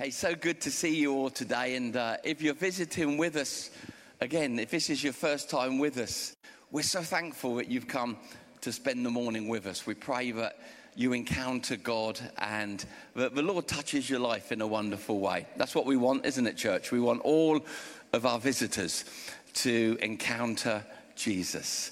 Hey, so good to see you all today. And uh, if you're visiting with us, again, if this is your first time with us, we're so thankful that you've come to spend the morning with us. We pray that you encounter God and that the Lord touches your life in a wonderful way. That's what we want, isn't it, church? We want all of our visitors to encounter Jesus.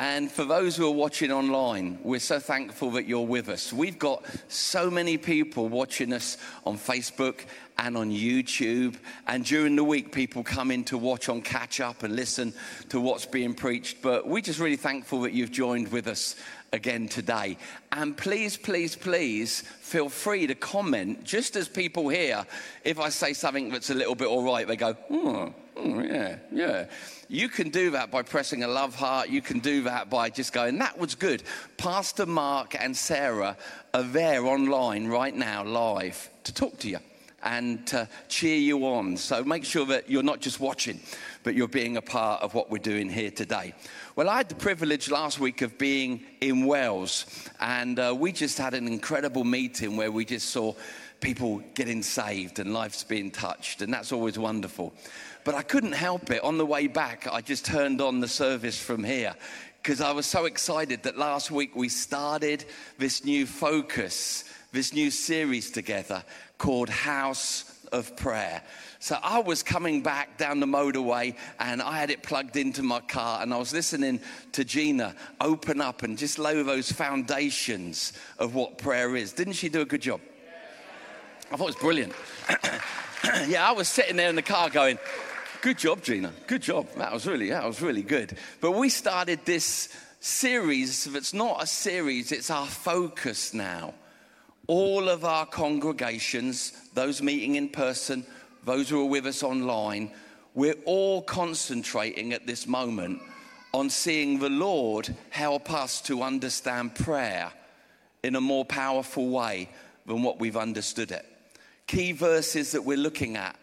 And for those who are watching online, we're so thankful that you're with us. We've got so many people watching us on Facebook and on YouTube. And during the week, people come in to watch on catch up and listen to what's being preached. But we're just really thankful that you've joined with us again today. And please, please, please feel free to comment, just as people here, if I say something that's a little bit all right, they go, oh, oh yeah, yeah. You can do that by pressing a love heart. You can do that by just going, that was good. Pastor Mark and Sarah are there online right now, live, to talk to you and to cheer you on. So make sure that you're not just watching, but you're being a part of what we're doing here today. Well, I had the privilege last week of being in Wales, and uh, we just had an incredible meeting where we just saw people getting saved and lives being touched, and that's always wonderful. But I couldn't help it. On the way back, I just turned on the service from here because I was so excited that last week we started this new focus, this new series together called House of Prayer. So I was coming back down the motorway and I had it plugged into my car and I was listening to Gina open up and just lay those foundations of what prayer is. Didn't she do a good job? I thought it was brilliant. yeah, I was sitting there in the car going, Good job, Gina. Good job. That was really, that was really good. But we started this series. It's not a series, it's our focus now. All of our congregations, those meeting in person, those who are with us online, we're all concentrating at this moment on seeing the Lord help us to understand prayer in a more powerful way than what we've understood it. Key verses that we're looking at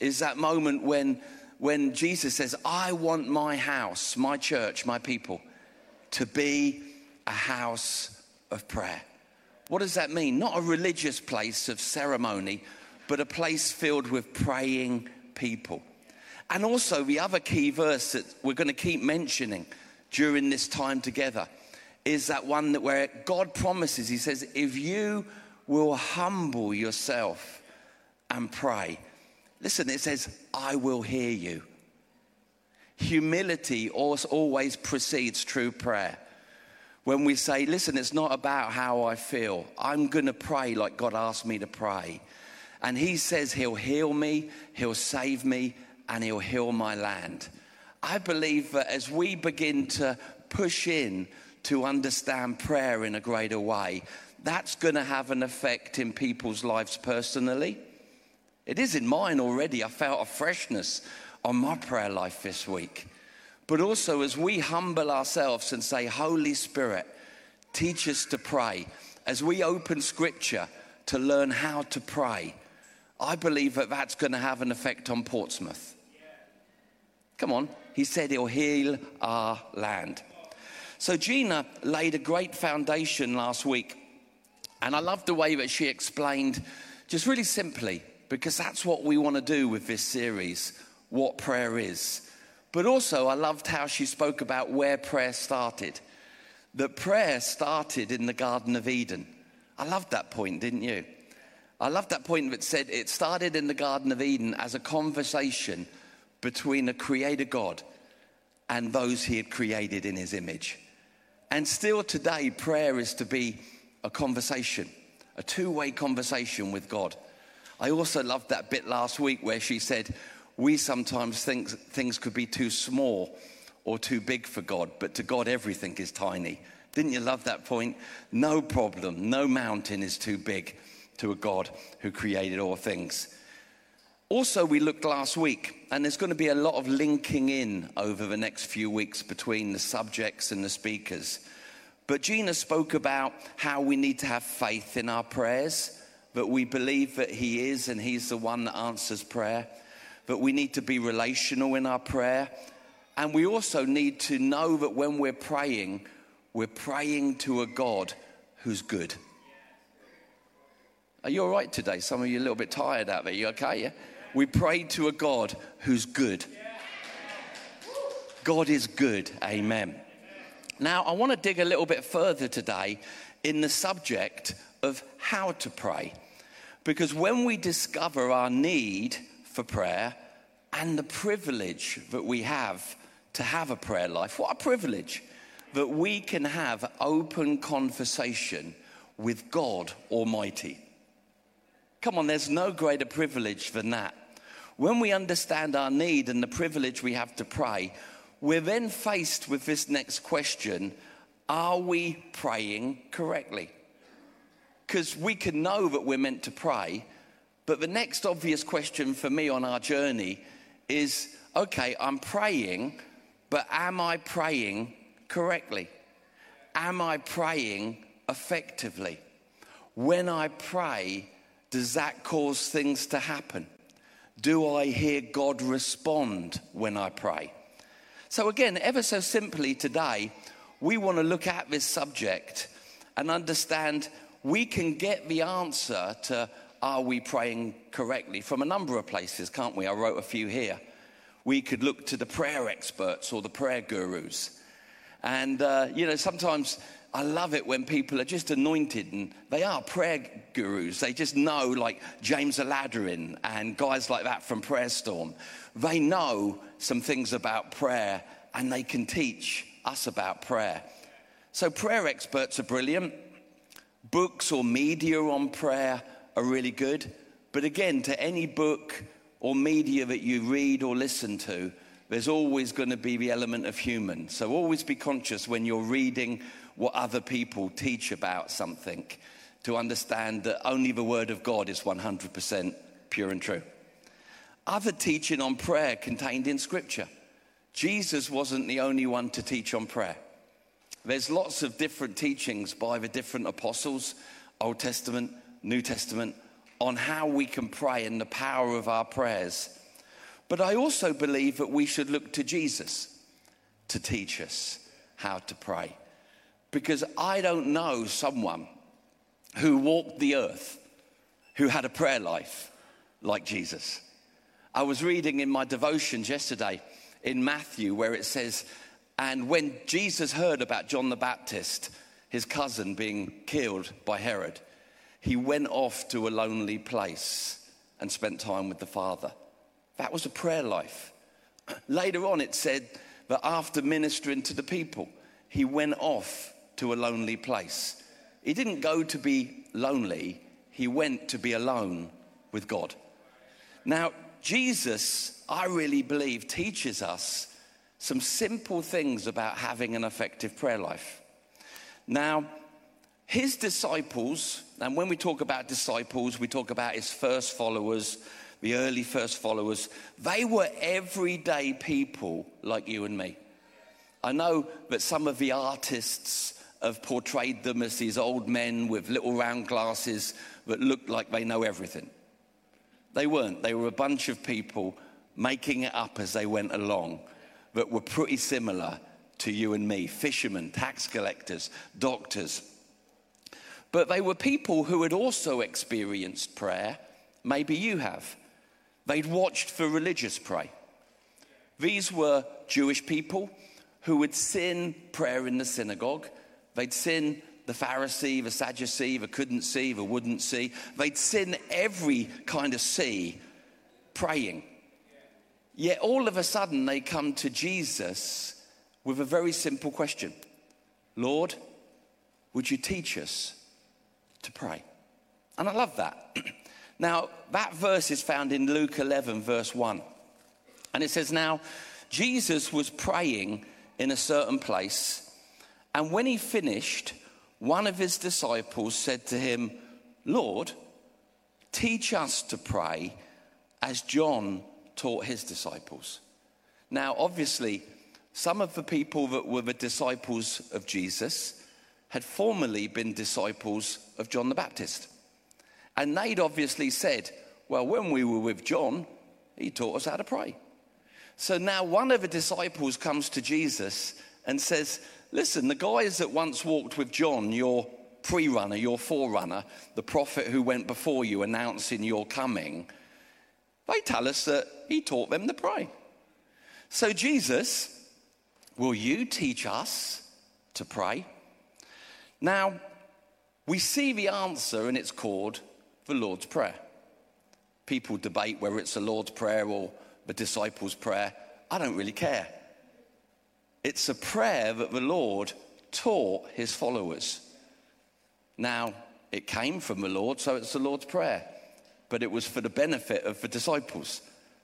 is that moment when when Jesus says, I want my house, my church, my people to be a house of prayer. What does that mean? Not a religious place of ceremony, but a place filled with praying people. And also, the other key verse that we're going to keep mentioning during this time together is that one that where God promises, He says, if you will humble yourself and pray, Listen, it says, I will hear you. Humility always precedes true prayer. When we say, listen, it's not about how I feel. I'm going to pray like God asked me to pray. And He says He'll heal me, He'll save me, and He'll heal my land. I believe that as we begin to push in to understand prayer in a greater way, that's going to have an effect in people's lives personally it is in mine already. I felt a freshness on my prayer life this week. But also, as we humble ourselves and say, Holy Spirit, teach us to pray, as we open scripture to learn how to pray, I believe that that's going to have an effect on Portsmouth. Come on. He said he'll heal our land. So Gina laid a great foundation last week. And I love the way that she explained, just really simply, because that's what we want to do with this series what prayer is. But also, I loved how she spoke about where prayer started. That prayer started in the Garden of Eden. I loved that point, didn't you? I loved that point that said it started in the Garden of Eden as a conversation between a creator God and those he had created in his image. And still today, prayer is to be a conversation, a two way conversation with God. I also loved that bit last week where she said, We sometimes think things could be too small or too big for God, but to God, everything is tiny. Didn't you love that point? No problem, no mountain is too big to a God who created all things. Also, we looked last week, and there's going to be a lot of linking in over the next few weeks between the subjects and the speakers. But Gina spoke about how we need to have faith in our prayers that we believe that He is and He's the one that answers prayer, that we need to be relational in our prayer. And we also need to know that when we're praying, we're praying to a God who's good. Are you all right today? Some of you a little bit tired out there. You okay? Yeah? We pray to a God who's good. God is good. Amen. Now, I want to dig a little bit further today in the subject of how to pray. Because when we discover our need for prayer and the privilege that we have to have a prayer life, what a privilege that we can have open conversation with God Almighty. Come on, there's no greater privilege than that. When we understand our need and the privilege we have to pray, we're then faced with this next question Are we praying correctly? Because we can know that we're meant to pray, but the next obvious question for me on our journey is okay, I'm praying, but am I praying correctly? Am I praying effectively? When I pray, does that cause things to happen? Do I hear God respond when I pray? So, again, ever so simply today, we want to look at this subject and understand we can get the answer to are we praying correctly from a number of places, can't we? I wrote a few here. We could look to the prayer experts or the prayer gurus. And, uh, you know, sometimes I love it when people are just anointed and they are prayer gurus. They just know, like James Aladiran and guys like that from Prayer Storm. They know some things about prayer and they can teach us about prayer. So, prayer experts are brilliant. Books or media on prayer are really good. But again, to any book or media that you read or listen to, there's always going to be the element of human. So always be conscious when you're reading what other people teach about something to understand that only the Word of God is 100% pure and true. Other teaching on prayer contained in Scripture. Jesus wasn't the only one to teach on prayer. There's lots of different teachings by the different apostles, Old Testament, New Testament, on how we can pray and the power of our prayers. But I also believe that we should look to Jesus to teach us how to pray. Because I don't know someone who walked the earth who had a prayer life like Jesus. I was reading in my devotions yesterday in Matthew where it says, And when Jesus heard about John the Baptist, his cousin, being killed by Herod, he went off to a lonely place and spent time with the Father. That was a prayer life. Later on, it said that after ministering to the people, he went off to a lonely place. He didn't go to be lonely, he went to be alone with God. Now, Jesus, I really believe, teaches us some simple things about having an effective prayer life. Now, his disciples, and when we talk about disciples, we talk about his first followers, the early first followers, they were everyday people like you and me. I know that some of the artists have portrayed them as these old men with little round glasses that look like they know everything. They weren't. They were a bunch of people making it up as they went along that were pretty similar to you and me fishermen, tax collectors, doctors. But they were people who had also experienced prayer. Maybe you have. They'd watched for religious pray. These were Jewish people who would sin prayer in the synagogue. They'd sin the Pharisee, the Sadducee, the couldn't see, the wouldn't see. They'd sin every kind of see praying. Yet all of a sudden they come to Jesus with a very simple question Lord, would you teach us to pray? And I love that. Now, that verse is found in Luke 11, verse 1. And it says, Now, Jesus was praying in a certain place, and when he finished, one of his disciples said to him, Lord, teach us to pray as John taught his disciples. Now, obviously, some of the people that were the disciples of Jesus had formerly been disciples of John the Baptist. And they'd obviously said, Well, when we were with John, he taught us how to pray. So now one of the disciples comes to Jesus and says, Listen, the guys that once walked with John, your pre runner, your forerunner, the prophet who went before you announcing your coming, they tell us that he taught them to pray. So, Jesus, will you teach us to pray? Now, we see the answer, and it's called the Lord's Prayer. People debate whether it's the Lord's Prayer or the disciples' prayer. I don't really care. It's a prayer that the Lord taught his followers. Now, it came from the Lord, so it's the Lord's Prayer. But it was for the benefit of the disciples.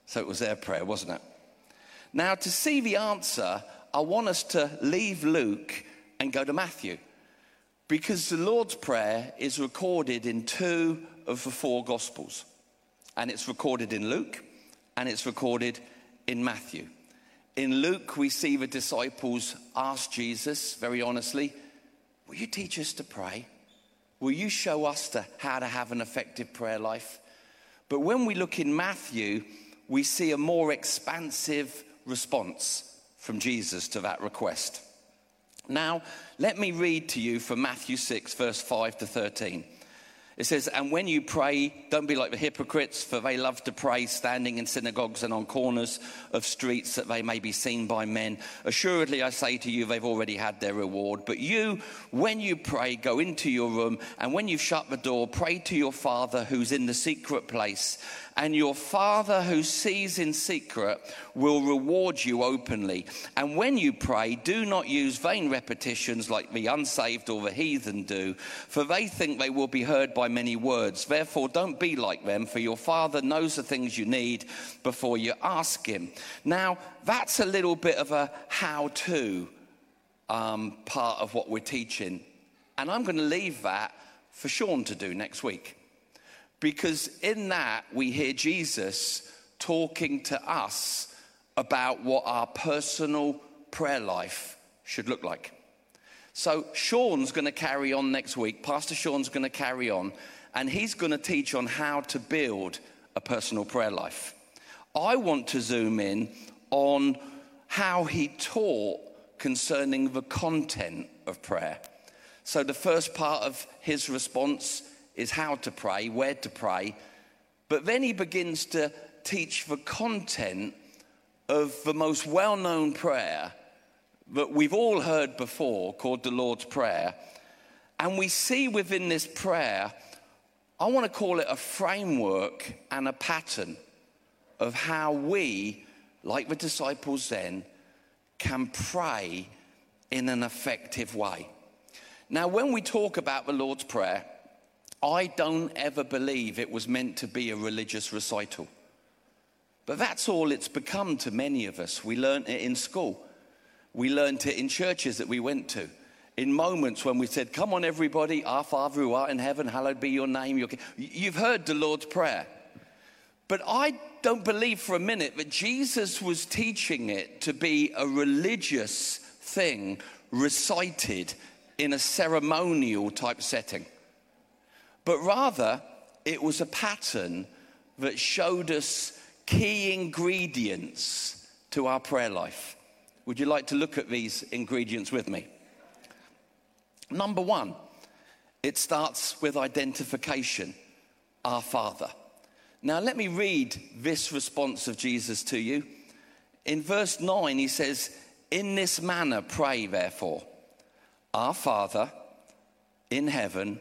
So it was their prayer, wasn't it? Now, to see the answer, I want us to leave Luke and go to Matthew. Because the Lord's Prayer is recorded in two of the four Gospels. And it's recorded in Luke and it's recorded in Matthew. In Luke, we see the disciples ask Jesus very honestly, Will you teach us to pray? Will you show us to how to have an effective prayer life? But when we look in Matthew, we see a more expansive response from Jesus to that request. Now, let me read to you from Matthew 6, verse 5 to 13. It says, And when you pray, don't be like the hypocrites, for they love to pray standing in synagogues and on corners of streets that they may be seen by men. Assuredly, I say to you, they've already had their reward. But you, when you pray, go into your room, and when you've shut the door, pray to your Father who's in the secret place and your Father who sees in secret will reward you openly. And when you pray, do not use vain repetitions like the unsaved or the heathen do, for they think they will be heard by many words. Therefore, don't be like them, for your Father knows the things you need before you ask Him. Now, that's a little bit of a how to um, part of what we're teaching. And I'm going to leave that for Sean to do next week. Because in that, we hear Jesus talking to us about what our personal prayer life should look like. So, Sean's going to carry on next week. Pastor Sean's going to carry on, and he's going to teach on how to build a personal prayer life. I want to zoom in on how he taught concerning the content of prayer. So, the first part of his response is how to pray, where to pray. But then he begins to teach the content of the most well known prayer that we've all heard before, called the Lord's Prayer. And we see within this prayer, I want to call it a framework and a pattern of how we, like the disciples then, can pray in an effective way. Now, when we talk about the Lord's Prayer, I don't ever believe it was meant to be a religious recital. But that's all it's become to many of us. We learned it in school, we learned it in churches that we went to. In moments when we said, Come on, everybody, our Father who art in heaven, hallowed be your name. Your You've heard the Lord's Prayer. But I don't believe for a minute that Jesus was teaching it to be a religious thing recited in a ceremonial type setting but rather it was a pattern that showed us key ingredients to our prayer life. Would you like to look at these ingredients with me? Number one, it starts with identification, our Father. Now, let me read this response of Jesus to you. In verse 9, he says, In this manner pray, therefore, Our Father in heaven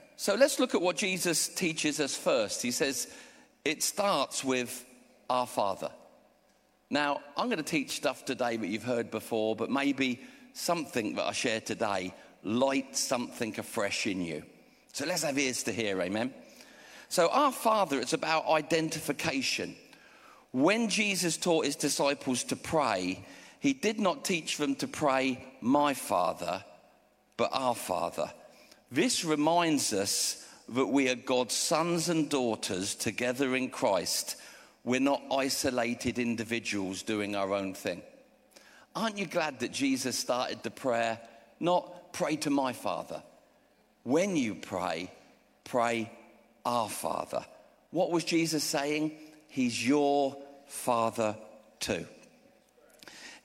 So let's look at what Jesus teaches us first. He says it starts with our Father. Now, I'm going to teach stuff today that you've heard before, but maybe something that I share today lights something afresh in you. So let's have ears to hear, amen. So, our Father, it's about identification. When Jesus taught his disciples to pray, he did not teach them to pray, My Father, but our Father. This reminds us that we are God's sons and daughters together in Christ. We're not isolated individuals doing our own thing. Aren't you glad that Jesus started the prayer not pray to my Father? When you pray, pray our Father. What was Jesus saying? He's your Father too.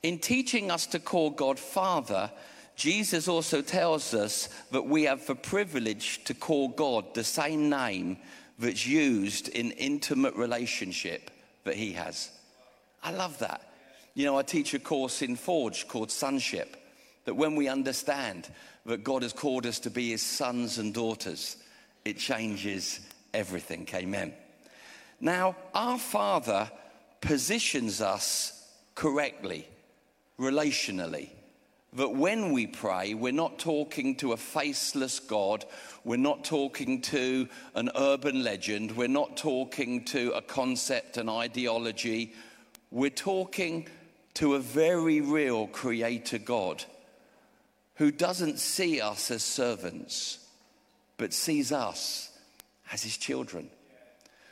In teaching us to call God Father, Jesus also tells us that we have the privilege to call God the same name that's used in intimate relationship that He has. I love that. You know, I teach a course in Forge called Sonship, that when we understand that God has called us to be His sons and daughters, it changes everything. Amen. Now, our Father positions us correctly, relationally. That when we pray, we're not talking to a faceless God, we're not talking to an urban legend, we're not talking to a concept, an ideology, we're talking to a very real Creator God who doesn't see us as servants, but sees us as His children.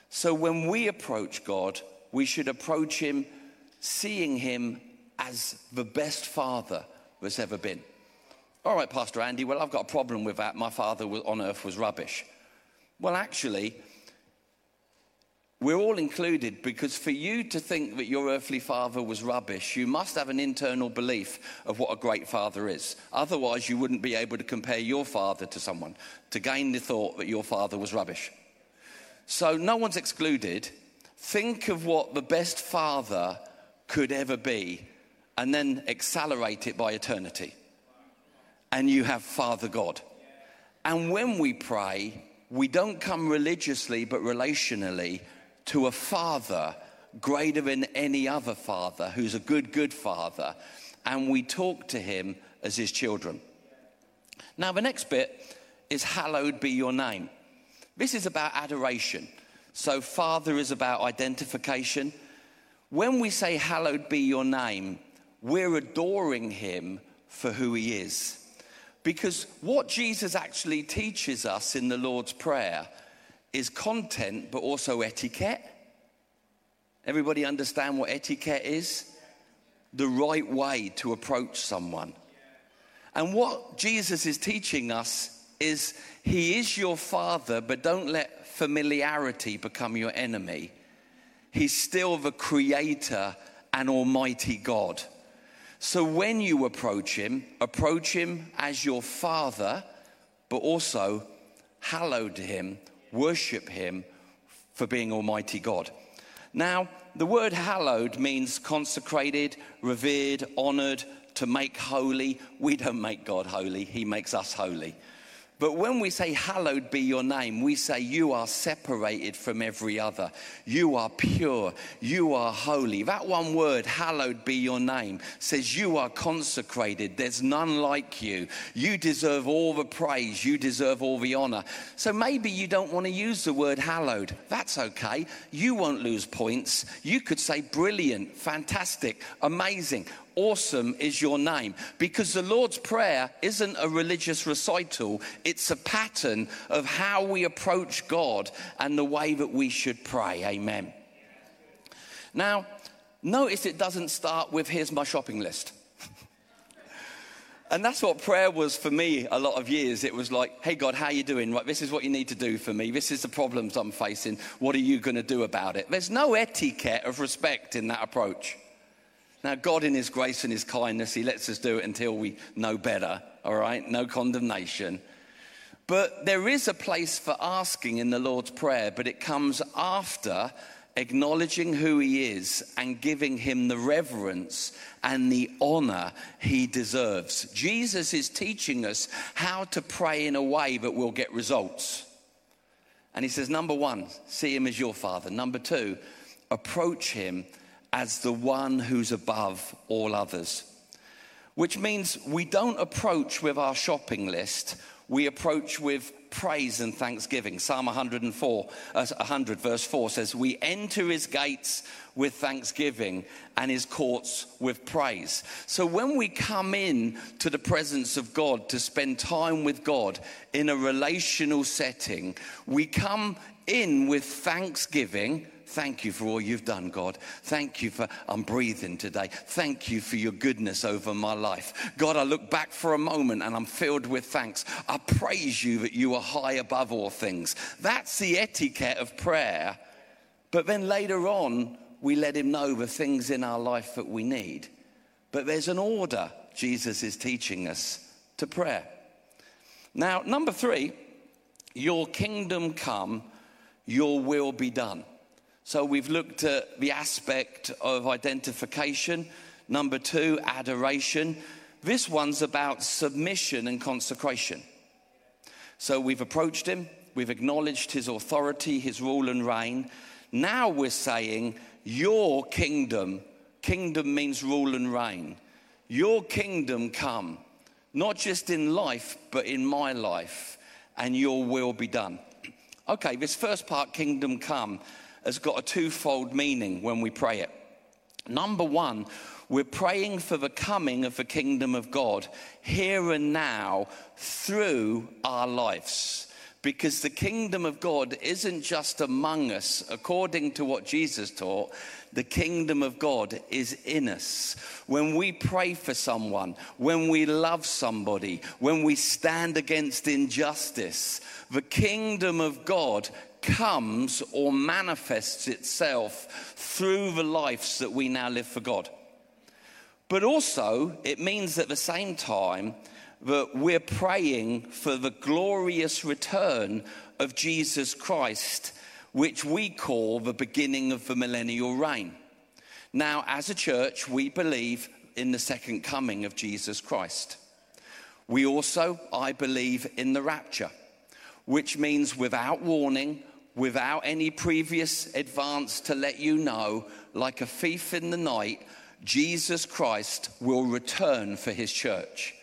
So when we approach God, we should approach Him seeing Him as the best Father there's ever been. All right, Pastor Andy, well, I've got a problem with that. My father on earth was rubbish. Well, actually, we're all included because for you to think that your earthly father was rubbish, you must have an internal belief of what a great father is. Otherwise, you wouldn't be able to compare your father to someone to gain the thought that your father was rubbish. So, no one's excluded. Think of what the best father could ever be and then accelerate it by eternity. And you have Father God. And when we pray, we don't come religiously but relationally to a father greater than any other father who's a good, good father. And we talk to him as his children. Now, the next bit is hallowed be your name. This is about adoration. So, Father is about identification. When we say, Hallowed be your name, we're adoring him for who he is. Because what Jesus actually teaches us in the Lord's Prayer is content, but also etiquette. Everybody understand what etiquette is? The right way to approach someone. And what Jesus is teaching us is He is your Father, but don't let familiarity become your enemy. He's still the Creator and Almighty God. So when you approach him, approach him as your father, but also hallowed him, worship him for being Almighty God. Now, the word hallowed means consecrated, revered, honored, to make holy. We don't make God holy, He makes us holy. But when we say, Hallowed be your name, we say, You are separated from every other. You are pure. You are holy. That one word, Hallowed be your name, says, You are consecrated. There's none like you. You deserve all the praise. You deserve all the honor. So maybe you don't want to use the word hallowed. That's okay. You won't lose points. You could say, Brilliant, fantastic, amazing awesome is your name. Because the Lord's Prayer isn't a religious recital, it's a pattern of how we approach God and the way that we should pray. Amen. Now, notice it doesn't start with here's my shopping list. And that's what prayer was for me a lot of years. It was like, hey, God, how you doing? Right, this is what you need to do for me. This is the problems I'm facing. What are you going to do about it? There's no etiquette of respect in that approach. Now, God, in His grace and His kindness, He lets us do it until we know better, all right? No condemnation. But there is a place for asking in the Lord's Prayer, but it comes after acknowledging who He is and giving Him the reverence and the honor He deserves. Jesus is teaching us how to pray in a way that will get results. And He says, number one, see Him as your Father. Number two, approach Him as the one who's above all others. Which means we don't approach with our shopping list, we approach with praise and thanksgiving. Psalm 104, uh, 100, verse 4 says, We enter his gates with thanksgiving and his courts with praise. So when we come in to the presence of God to spend time with God in a relational setting, we come in with thanksgiving Thank you for all you've done, God. Thank you for I'm breathing today. Thank you for your goodness over my life. God, I look back for a moment and I'm filled with thanks. I praise you that you are high above all things. That's the etiquette of prayer. But then later on, we let him know the things in our life that we need. But there's an order Jesus is teaching us to prayer. Now, number three, your kingdom come, your will be done. So we've looked at the aspect of identification. Number two, adoration. This one's about submission and consecration. So we've approached him, we've acknowledged his authority, his rule and reign. Now we're saying, Your kingdom, kingdom means rule and reign. Your kingdom come, not just in life, but in my life, and your will be done. Okay, this first part, kingdom come has got a twofold meaning when we pray it. Number one, we're praying for the coming of the kingdom of God here and now through our lives. Because the kingdom of God isn't just among us, according to what Jesus taught, the kingdom of God is in us. When we pray for someone, when we love somebody, when we stand against injustice, the kingdom of God comes or manifests itself through the lives that we now live for God. But also, it means at the same time that we're praying for the glorious return of Jesus Christ, which we call the beginning of the millennial reign. Now, as a church, we believe in the second coming of Jesus Christ. We also, I believe, in the rapture, which means without warning, without any previous advance to let you know, like a thief in the night, Jesus Christ will return for his church.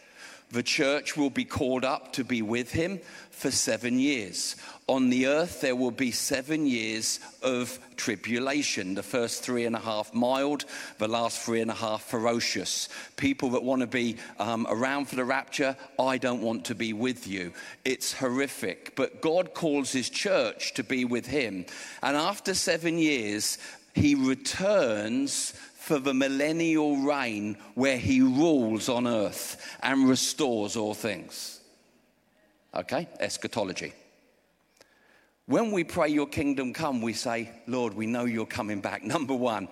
The church will be called up to be with him for seven years. On the earth, there will be seven years of tribulation. The first three and a half mild, the last three and a half ferocious. People that want to be um, around for the rapture, I don't want to be with you. It's horrific. But God calls his church to be with him. And after seven years, he returns for the millennial reign where he rules on earth and restores all things. Okay, eschatology. When we pray, Your kingdom come, we say, Lord, we know you're coming back. Number one,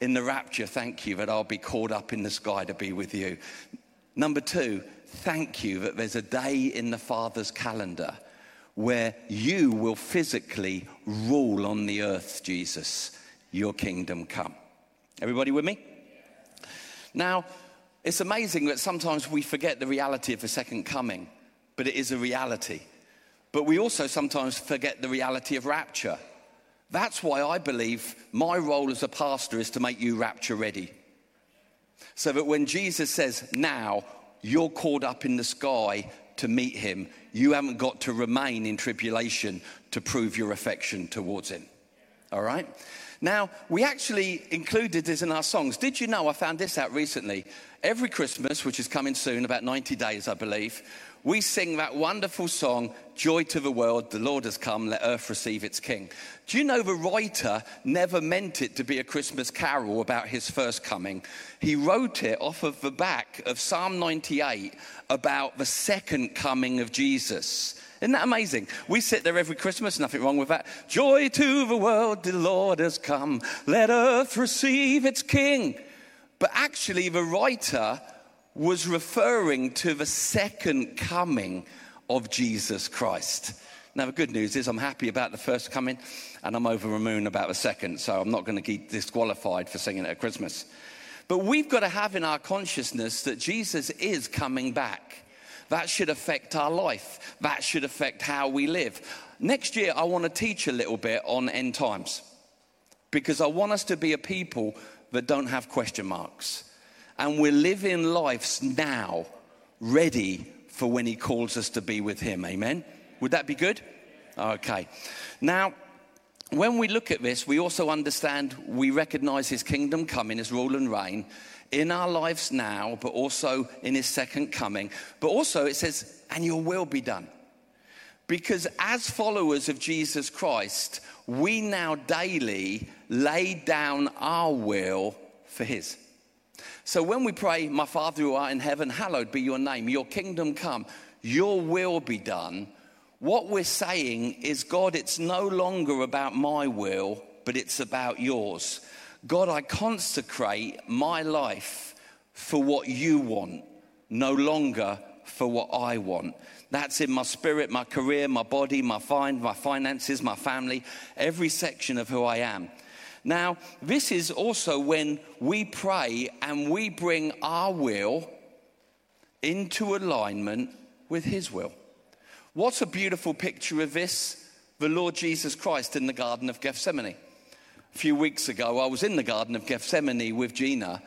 in the rapture, thank you that I'll be caught up in the sky to be with you. Number two, thank you that there's a day in the Father's calendar where you will physically rule on the earth, Jesus. Your kingdom come. Everybody with me? Now, it's amazing that sometimes we forget the reality of the second coming, but it is a reality. But we also sometimes forget the reality of rapture. That's why I believe my role as a pastor is to make you rapture ready. So that when Jesus says, now you're caught up in the sky to meet him, you haven't got to remain in tribulation to prove your affection towards him. All right? Now, we actually included this in our songs. Did you know? I found this out recently. Every Christmas, which is coming soon, about 90 days, I believe, we sing that wonderful song, Joy to the World, the Lord has come, let earth receive its King. Do you know the writer never meant it to be a Christmas carol about his first coming? He wrote it off of the back of Psalm 98 about the second coming of Jesus. Isn't that amazing? We sit there every Christmas, nothing wrong with that. Joy to the world, the Lord has come. Let earth receive its King. But actually, the writer was referring to the second coming of Jesus Christ. Now, the good news is I'm happy about the first coming and I'm over the moon about the second, so I'm not going to get disqualified for singing it at Christmas. But we've got to have in our consciousness that Jesus is coming back. That should affect our life. That should affect how we live. Next year, I want to teach a little bit on end times because I want us to be a people that don't have question marks. And we're living lives now ready for when He calls us to be with Him. Amen? Would that be good? Okay. Now, when we look at this, we also understand, we recognize his kingdom coming, his rule and reign in our lives now, but also in his second coming. But also it says, and your will be done. Because as followers of Jesus Christ, we now daily lay down our will for his. So when we pray, My Father who art in heaven, hallowed be your name, your kingdom come, your will be done. What we're saying is, God, it's no longer about my will, but it's about yours. God, I consecrate my life for what you want, no longer for what I want. That's in my spirit, my career, my body, my find, my finances, my family, every section of who I am. Now, this is also when we pray and we bring our will into alignment with His will. What's a beautiful picture of this? The Lord Jesus Christ in the Garden of Gethsemane. A few weeks ago, I was in the Garden of Gethsemane with Gina,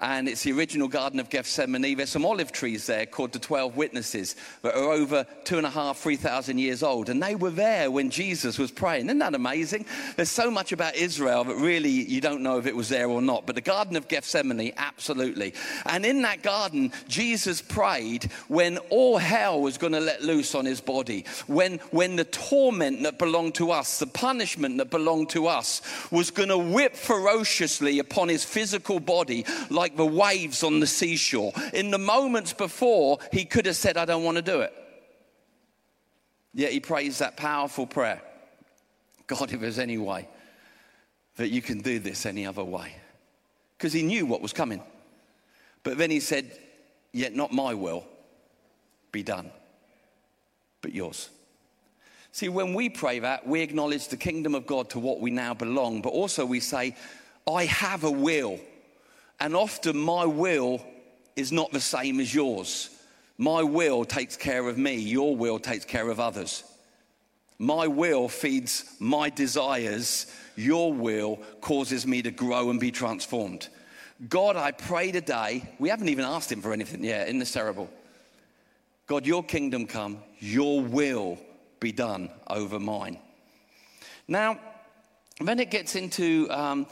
and it's the original Garden of Gethsemane. There's some olive trees there called the 12 Witnesses that are over two and a half, three thousand years old. And they were there when Jesus was praying. Isn't that amazing? There's so much about Israel that really you don't know if it was there or not. But the Garden of Gethsemane, absolutely. And in that garden, Jesus prayed when all hell was going to let loose on his body, when, when the torment that belonged to us, the punishment that belonged to us, was going to whip ferociously upon his physical body like like the waves on the seashore. In the moments before, he could have said, I don't want to do it. Yet he prays that powerful prayer God, if there's any way that you can do this any other way. Because he knew what was coming. But then he said, Yet not my will be done, but yours. See, when we pray that, we acknowledge the kingdom of God to what we now belong, but also we say, I have a will. And often my will is not the same as yours. My will takes care of me, your will takes care of others. My will feeds my desires, your will causes me to grow and be transformed. God, I pray today, we haven't even asked Him for anything yet, isn't this terrible? God, your kingdom come, your will be done over mine. Now, then it gets into um,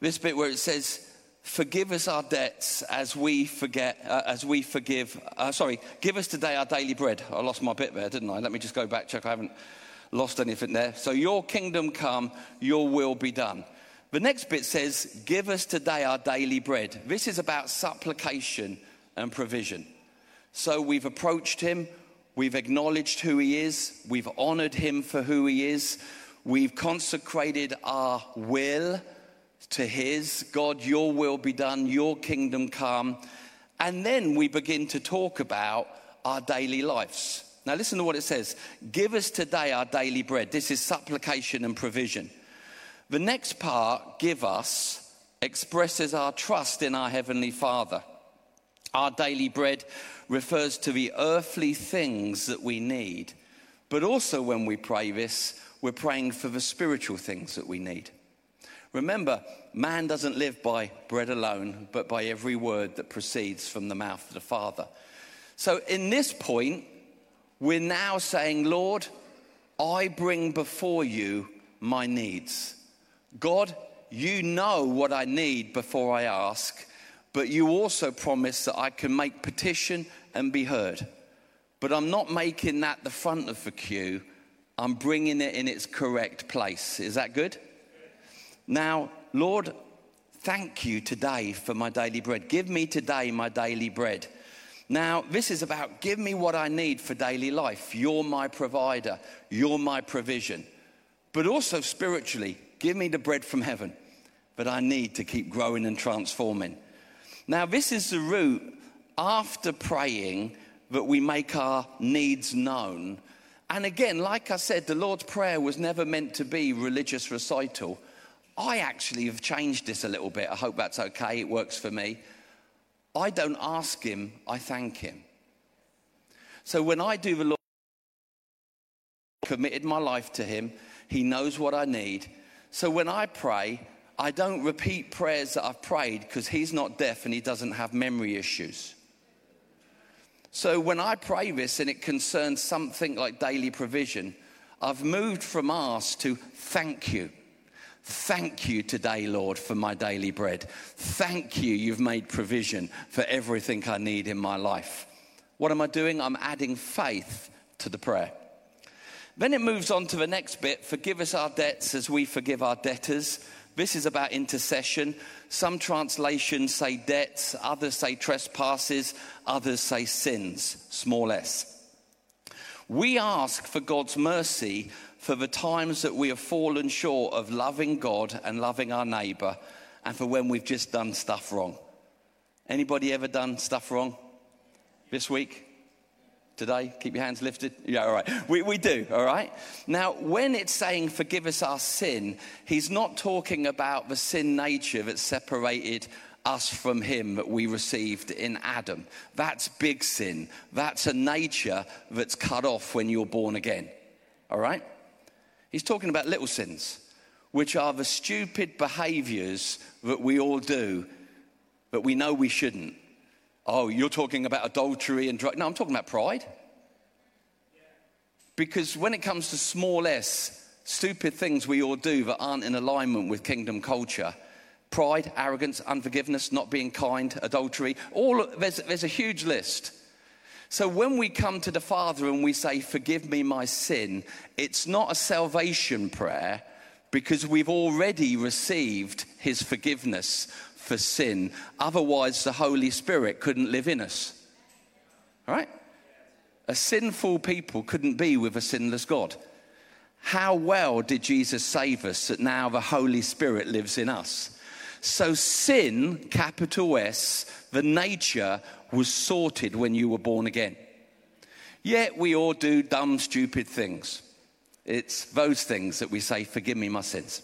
this bit where it says, forgive us our debts as we forget uh, as we forgive uh, sorry give us today our daily bread. I lost my bit there didn't i? Let me just go back check i haven't lost anything there. So your kingdom come your will be done. The next bit says give us today our daily bread. This is about supplication and provision. So we've approached him we've acknowledged who he is we've honored him for who he is we've consecrated our will to His. God, your will be done, your kingdom come. And then we begin to talk about our daily lives. Now, listen to what it says Give us today our daily bread. This is supplication and provision. The next part, give us, expresses our trust in our Heavenly Father. Our daily bread refers to the earthly things that we need. But also, when we pray this, we're praying for the spiritual things that we need. Remember, man doesn't live by bread alone, but by every word that proceeds from the mouth of the Father. So, in this point, we're now saying, Lord, I bring before you my needs. God, you know what I need before I ask, but you also promise that I can make petition and be heard. But I'm not making that the front of the queue, I'm bringing it in its correct place. Is that good? Now, Lord, thank you today for my daily bread. Give me today my daily bread. Now, this is about give me what I need for daily life. You're my provider, you're my provision. But also spiritually, give me the bread from heaven that I need to keep growing and transforming. Now, this is the route after praying that we make our needs known. And again, like I said, the Lord's Prayer was never meant to be religious recital. I actually have changed this a little bit. I hope that's okay. It works for me. I don't ask him, I thank him. So when I do the Lord, committed my life to him, he knows what I need. So when I pray, I don't repeat prayers that I've prayed because he's not deaf and he doesn't have memory issues. So when I pray this and it concerns something like daily provision, I've moved from ask to thank you. Thank you today, Lord, for my daily bread. Thank you, you've made provision for everything I need in my life. What am I doing? I'm adding faith to the prayer. Then it moves on to the next bit forgive us our debts as we forgive our debtors. This is about intercession. Some translations say debts, others say trespasses, others say sins, small s. We ask for God's mercy for the times that we have fallen short of loving God and loving our neighbor and for when we've just done stuff wrong. Anybody ever done stuff wrong this week? Today? Keep your hands lifted. Yeah, all right. We, we do, all right? Now, when it's saying forgive us our sin, he's not talking about the sin nature that separated us from him that we received in Adam. That's big sin. That's a nature that's cut off when you're born again. All right? He's talking about little sins, which are the stupid behaviors that we all do, but we know we shouldn't. Oh, you're talking about adultery and drug. No, I'm talking about pride. Because when it comes to small s, stupid things we all do that aren't in alignment with kingdom culture, pride, arrogance, unforgiveness, not being kind, adultery, all there's, there's a huge list. So when we come to the Father and we say, Forgive me my sin, it's not a salvation prayer because we've already received his forgiveness for sin. Otherwise, the Holy Spirit couldn't live in us. All right? A sinful people couldn't be with a sinless God. How well did Jesus save us that now the Holy Spirit lives in us? So, sin, capital S, the nature was sorted when you were born again. Yet we all do dumb, stupid things. It's those things that we say, Forgive me my sins.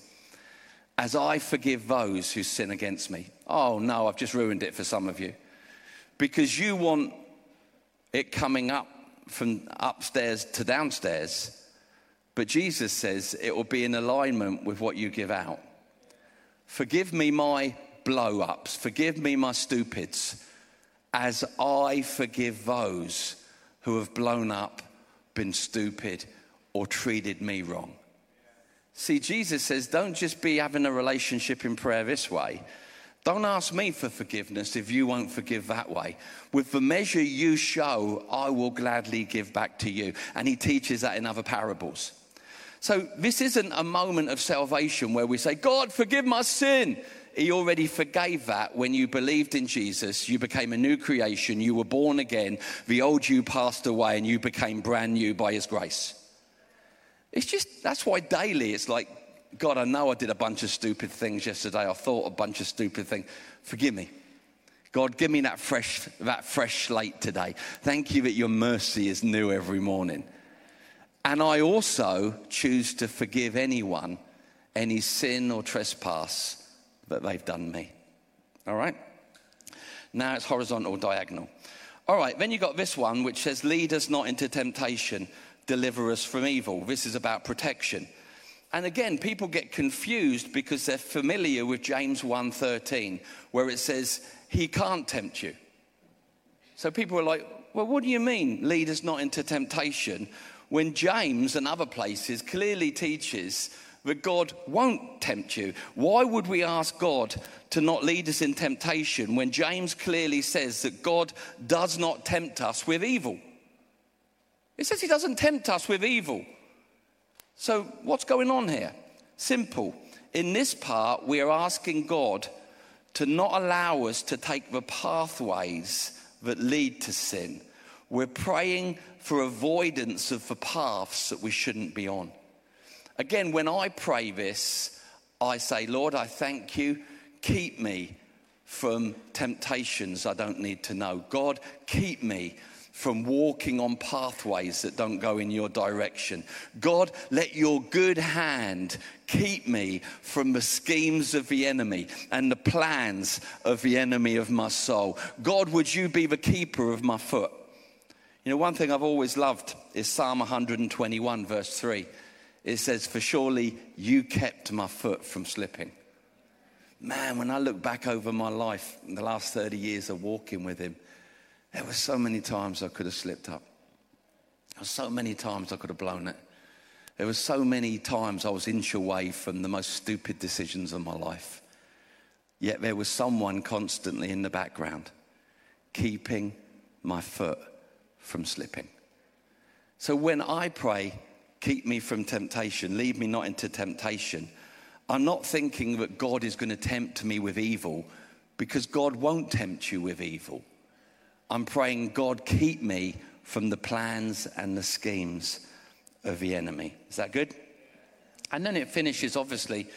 As I forgive those who sin against me. Oh no, I've just ruined it for some of you. Because you want it coming up from upstairs to downstairs. But Jesus says it will be in alignment with what you give out. Forgive me my blow ups. Forgive me my stupids as I forgive those who have blown up, been stupid, or treated me wrong. See, Jesus says, don't just be having a relationship in prayer this way. Don't ask me for forgiveness if you won't forgive that way. With the measure you show, I will gladly give back to you. And he teaches that in other parables. So this isn't a moment of salvation where we say, God, forgive my sin. He already forgave that when you believed in Jesus. You became a new creation. You were born again. The old you passed away and you became brand new by His grace. It's just, that's why daily it's like, God, I know I did a bunch of stupid things yesterday. I thought a bunch of stupid things. Forgive me. God, give me that fresh, that fresh slate today. Thank you that your mercy is new every morning. And I also choose to forgive anyone any sin or trespass that they've done me. All right? Now it's horizontal, diagonal. All right, then you got this one which says, Lead us not into temptation, deliver us from evil. This is about protection. And again, people get confused because they're familiar with James 1:13, where it says, He can't tempt you. So people are like, Well, what do you mean, lead us not into temptation? When James and other places clearly teaches that God won't tempt you. Why would we ask God to not lead us in temptation when James clearly says that God does not tempt us with evil? It says he doesn't tempt us with evil. So, what's going on here? Simple. In this part, we are asking God to not allow us to take the pathways that lead to sin. We're praying for avoidance of the paths that we shouldn't be on. Again, when I pray this, I say, Lord, I thank you. Keep me from temptations I don't need to know. God, keep me from walking on pathways that don't go in your direction. God, let your good hand keep me from the schemes of the enemy and the plans of the enemy of my soul. God, would you be the keeper of my foot? You know, one thing I've always loved is Psalm 121, verse 3. It says, For surely you kept my foot from slipping. Man, when I look back over my life in the last 30 years of walking with him, There were so many times I could have slipped up. There were so many times I could have blown it. There were so many times I was inch away from the most stupid decisions of my life. Yet there was someone constantly in the background keeping my foot from slipping. So when I pray, keep me from temptation, lead me not into temptation, I'm not thinking that God is going to tempt me with evil because God won't tempt you with evil. I'm praying, God, keep me from the plans and the schemes of the enemy. Is that good? And then it finishes, obviously,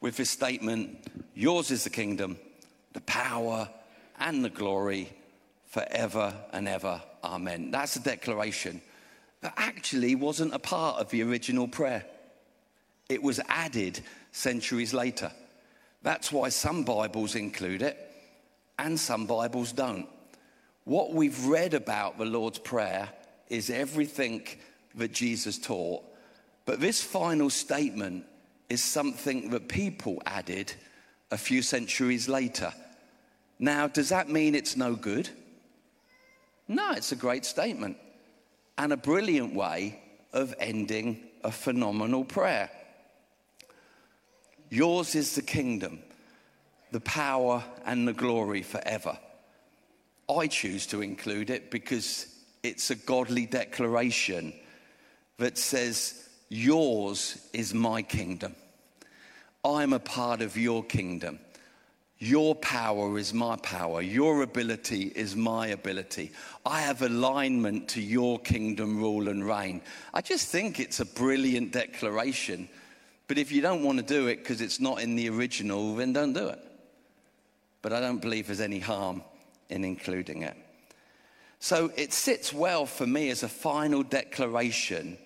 with this statement Yours is the kingdom, the power, and the glory forever and ever. Amen. That's a declaration that actually wasn't a part of the original prayer, it was added centuries later. That's why some Bibles include it and some Bibles don't. What we've read about the Lord's Prayer is everything that Jesus taught, but this final statement is something that people added a few centuries later. Now, does that mean it's no good? No, it's a great statement and a brilliant way of ending a phenomenal prayer. Yours is the kingdom, the power, and the glory forever. I choose to include it because it's a godly declaration that says, Yours is my kingdom. I'm a part of your kingdom. Your power is my power. Your ability is my ability. I have alignment to your kingdom rule and reign. I just think it's a brilliant declaration. But if you don't want to do it because it's not in the original, then don't do it. But I don't believe there's any harm in including it. So it sits well for me as a final declaration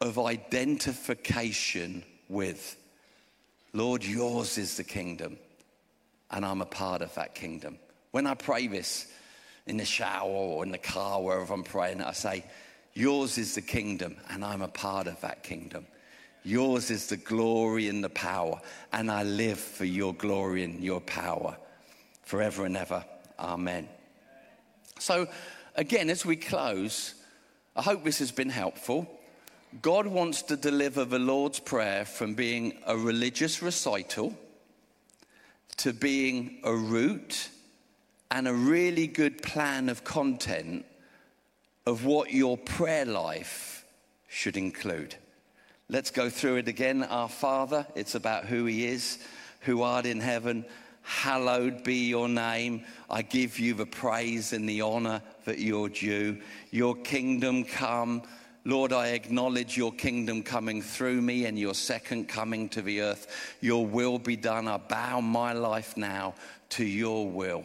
of identification with Lord, yours is the kingdom, and I'm a part of that kingdom. When I pray this in the shower or in the car, wherever I'm praying, I say, Yours is the kingdom, and I'm a part of that kingdom. Yours is the glory and the power, and I live for your glory and your power forever and ever. Amen. So, again, as we close, I hope this has been helpful. God wants to deliver the Lord's Prayer from being a religious recital to being a route and a really good plan of content of what your prayer life should include. Let's go through it again. Our Father, it's about who He is, who art in heaven. Hallowed be your name. I give you the praise and the honor that you're due. Your kingdom come Lord, I acknowledge your kingdom coming through me and your second coming to the earth. Your will be done. I bow my life now to your will.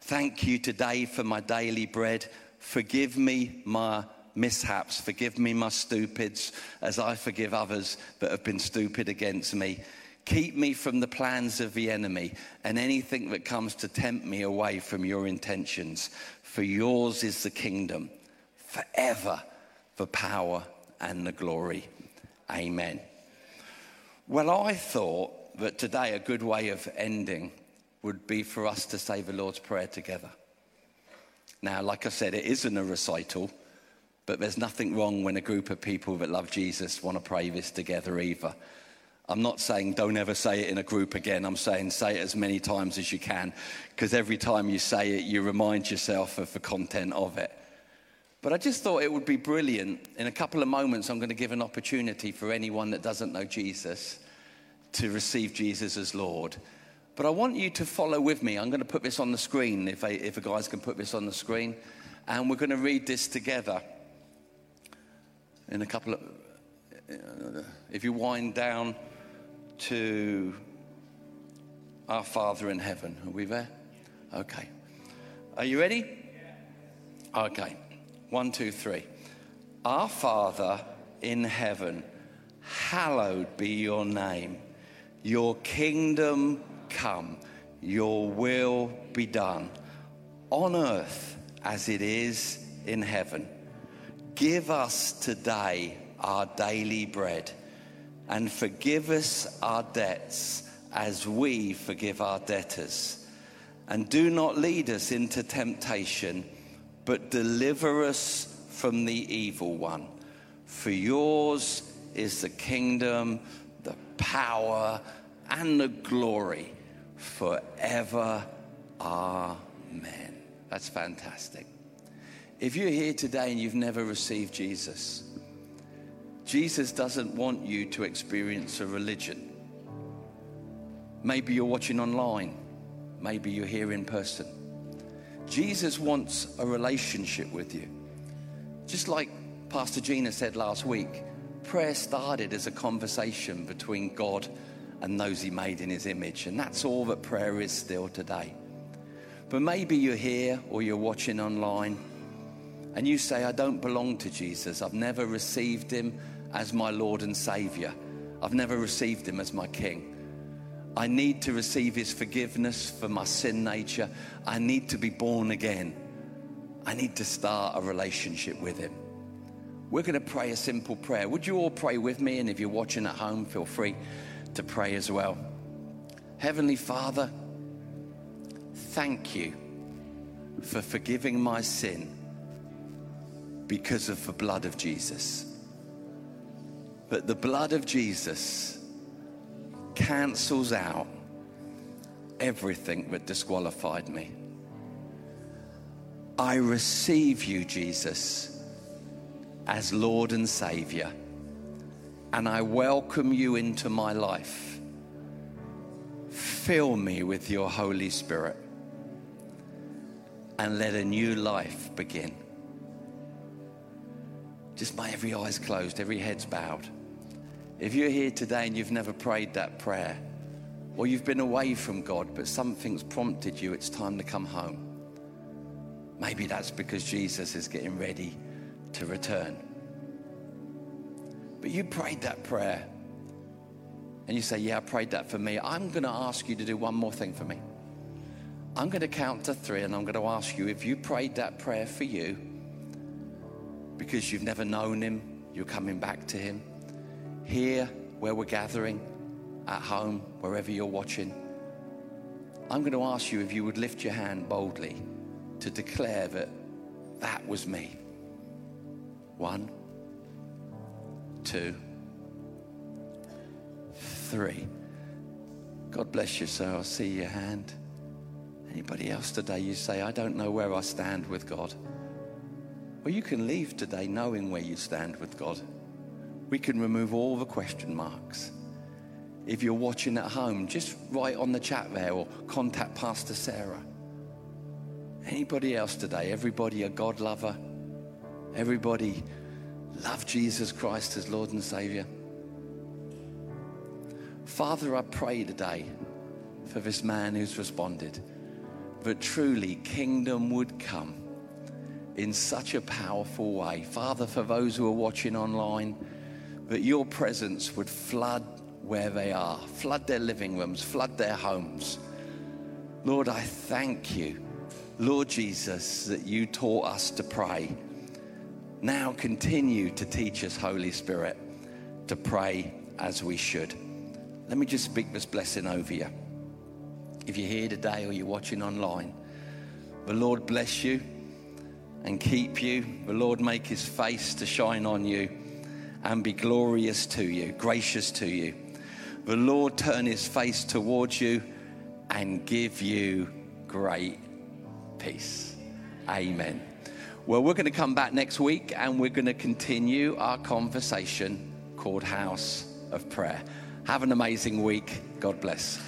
Thank you today for my daily bread. Forgive me my mishaps. Forgive me my stupids as I forgive others that have been stupid against me. Keep me from the plans of the enemy and anything that comes to tempt me away from your intentions. For yours is the kingdom forever the power and the glory. Amen. Well, I thought that today a good way of ending would be for us to say the Lord's Prayer together. Now, like I said, it isn't a recital, but there's nothing wrong when a group of people that love Jesus want to pray this together either. I'm not saying don't ever say it in a group again. I'm saying say it as many times as you can, because every time you say it, you remind yourself of the content of it. But I just thought it would be brilliant. In a couple of moments, I'm going to give an opportunity for anyone that doesn't know Jesus to receive Jesus as Lord. But I want you to follow with me. I'm going to put this on the screen, if, I, if the guys can put this on the screen. And we're going to read this together in a couple of. If you wind down to Our Father in Heaven. Are we there? Okay. Are you ready? Okay. One, two, three. Our Father in heaven, hallowed be your name. Your kingdom come, your will be done on earth as it is in heaven. Give us today our daily bread and forgive us our debts as we forgive our debtors. And do not lead us into temptation, but deliver us from the evil one. For yours is the kingdom, the power, and the glory forever. Amen. That's fantastic. If you're here today and you've never received Jesus, Jesus doesn't want you to experience a religion. Maybe you're watching online, maybe you're here in person. Jesus wants a relationship with you. Just like Pastor Gina said last week, prayer started as a conversation between God and those he made in his image. And that's all that prayer is still today. But maybe you're here or you're watching online and you say, I don't belong to Jesus. I've never received him as my Lord and Savior. I've never received him as my King. I need to receive his forgiveness for my sin nature. I need to be born again. I need to start a relationship with him. We're going to pray a simple prayer. Would you all pray with me? And if you're watching at home, feel free to pray as well. Heavenly Father, thank you for forgiving my sin because of the blood of Jesus. But the blood of Jesus cancels out everything that disqualified me. I receive you, Jesus, as Lord and Savior, and I welcome you into my life. Fill me with your Holy Spirit and let a new life begin. Just my every eye's closed, every head's bowed. If you're here today and you've never prayed that prayer, or you've been away from God, but something's prompted you, it's time to come home. Maybe that's because Jesus is getting ready to return. But you prayed that prayer and you say, Yeah, I prayed that for me. I'm going to ask you to do one more thing for me. I'm going to count to three and I'm going to ask you if you prayed that prayer for you because you've never known Him, you're coming back to Him. Here, where we're gathering, at home, wherever you're watching, I'm going to ask you if you would lift your hand boldly to declare that that was me. One, two, three. God bless you, sir. I see your hand. Anybody else today, you say, I don't know where I stand with God. Well, you can leave today knowing where you stand with God. We can remove all the question marks. If you're watching at home, just write on the chat there or contact Pastor Sarah. Anybody else today? Everybody a God lover? Everybody love Jesus Christ as Lord and Savior? Father, I pray today for this man who's responded that truly kingdom would come in such a powerful way. Father, for those who are watching online, that your presence would flood where they are, flood their living rooms, flood their homes. Lord, I thank you, Lord Jesus, that you taught us to pray. Now continue to teach us, Holy Spirit, to pray as we should. Let me just speak this blessing over you. If you're here today or you're watching online, the Lord bless you and keep you. The Lord make his face to shine on you and be glorious to you, gracious to you. The Lord turn his face towards you and give you great peace. Amen. Well, we're going to come back next week and we're going to continue our conversation called House of Prayer. Have an amazing week. God bless.